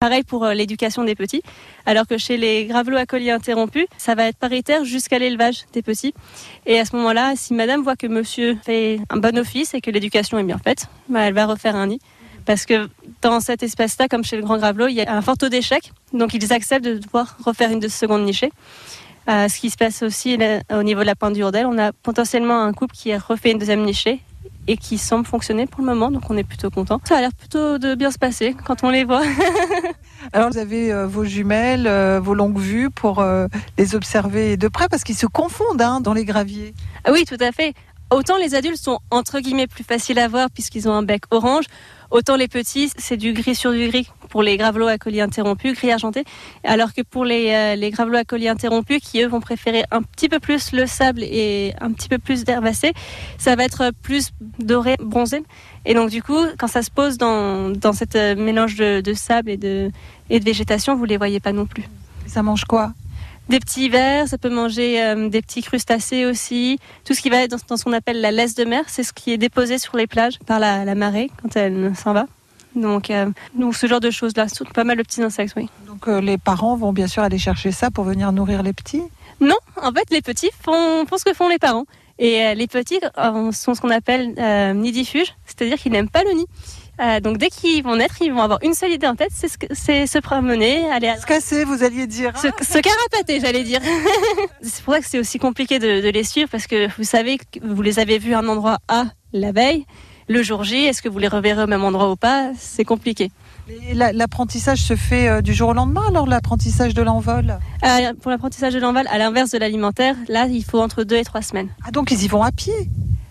Pareil pour euh, l'éducation des petits, alors que chez les gravelots à collier interrompus, ça va être paritaire jusqu'à l'élevage des petits. Et à ce moment-là, si madame voit que monsieur fait un bon office et que l'éducation est bien faite, bah, elle va refaire un nid. Parce que dans cet espace-là, comme chez le grand gravelot, il y a un fort taux d'échec. Donc ils acceptent de devoir refaire une seconde nichée. Euh, ce qui se passe aussi au niveau de la pointe du Hordel, on a potentiellement un couple qui a refait une deuxième nichée et qui semble fonctionner pour le moment, donc on est plutôt content. Ça a l'air plutôt de bien se passer quand on les voit. Alors vous avez euh, vos jumelles, euh, vos longues vues pour euh, les observer de près parce qu'ils se confondent hein, dans les graviers. Ah oui, tout à fait. Autant les adultes sont entre guillemets plus faciles à voir puisqu'ils ont un bec orange, autant les petits c'est du gris sur du gris pour les gravelots à collier interrompus, gris argenté, alors que pour les, euh, les gravelots à collier interrompus qui eux vont préférer un petit peu plus le sable et un petit peu plus d'herbacées, ça va être plus doré, bronzé. Et donc du coup, quand ça se pose dans, dans cette euh, mélange de, de sable et de, et de végétation, vous les voyez pas non plus. Ça mange quoi? Des petits vers, ça peut manger euh, des petits crustacés aussi. Tout ce qui va être dans, dans ce qu'on appelle la laisse de mer, c'est ce qui est déposé sur les plages par la, la marée quand elle s'en va. Donc, euh, donc ce genre de choses-là, pas mal de petits insectes, oui. Donc euh, les parents vont bien sûr aller chercher ça pour venir nourrir les petits? Non, en fait, les petits font, font ce que font les parents. Et les petits sont ce qu'on appelle nidifuges, c'est-à-dire qu'ils n'aiment pas le nid. Euh, donc dès qu'ils vont naître, ils vont avoir une seule idée en tête, c'est ce que- c'est se promener, aller à Se casser, vous alliez dire. se, se carapater, j'allais dire. c'est pour ça que c'est aussi compliqué de, de les suivre parce que vous savez que vous les avez vus à un endroit A la veille. Le jour J, est-ce que vous les reverrez au même endroit ou pas? C'est compliqué. L'apprentissage se fait euh, du jour au lendemain, alors l'apprentissage de l'envol? Euh, pour l'apprentissage de l'envol, à l'inverse de l'alimentaire, là, il faut entre deux et trois semaines. Ah donc ils y vont à pied?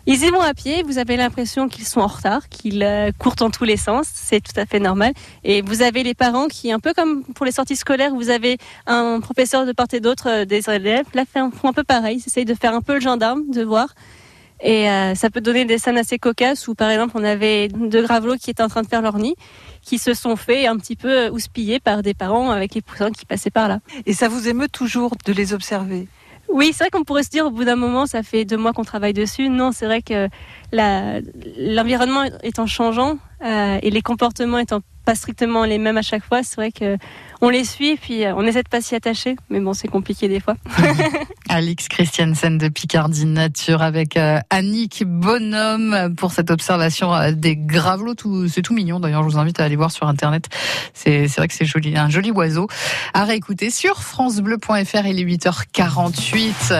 Ils y vont à pied, vous avez l'impression qu'ils sont en retard, qu'ils euh, courent dans tous les sens, c'est tout à fait normal. Et vous avez les parents qui, un peu comme pour les sorties scolaires, vous avez un professeur de part et d'autre euh, des élèves, là font un peu pareil, ils essayent de faire un peu le gendarme, de voir. Et euh, ça peut donner des scènes assez cocasses où, par exemple, on avait deux gravelots qui étaient en train de faire leur nid, qui se sont fait un petit peu houspiller par des parents avec les poussins qui passaient par là. Et ça vous émeut toujours de les observer? Oui, c'est vrai qu'on pourrait se dire au bout d'un moment, ça fait deux mois qu'on travaille dessus. Non, c'est vrai que l'environnement étant changeant euh, et les comportements étant pas strictement les mêmes à chaque fois, c'est vrai que on les suit puis euh, on essaie de pas s'y attacher, mais bon, c'est compliqué des fois. Alix Christiansen de Picardie Nature avec euh, Annick Bonhomme pour cette observation euh, des gravelots. C'est tout mignon d'ailleurs, je vous invite à aller voir sur internet. C'est vrai que c'est joli, un joli oiseau à réécouter sur francebleu.fr. Il est 8h48.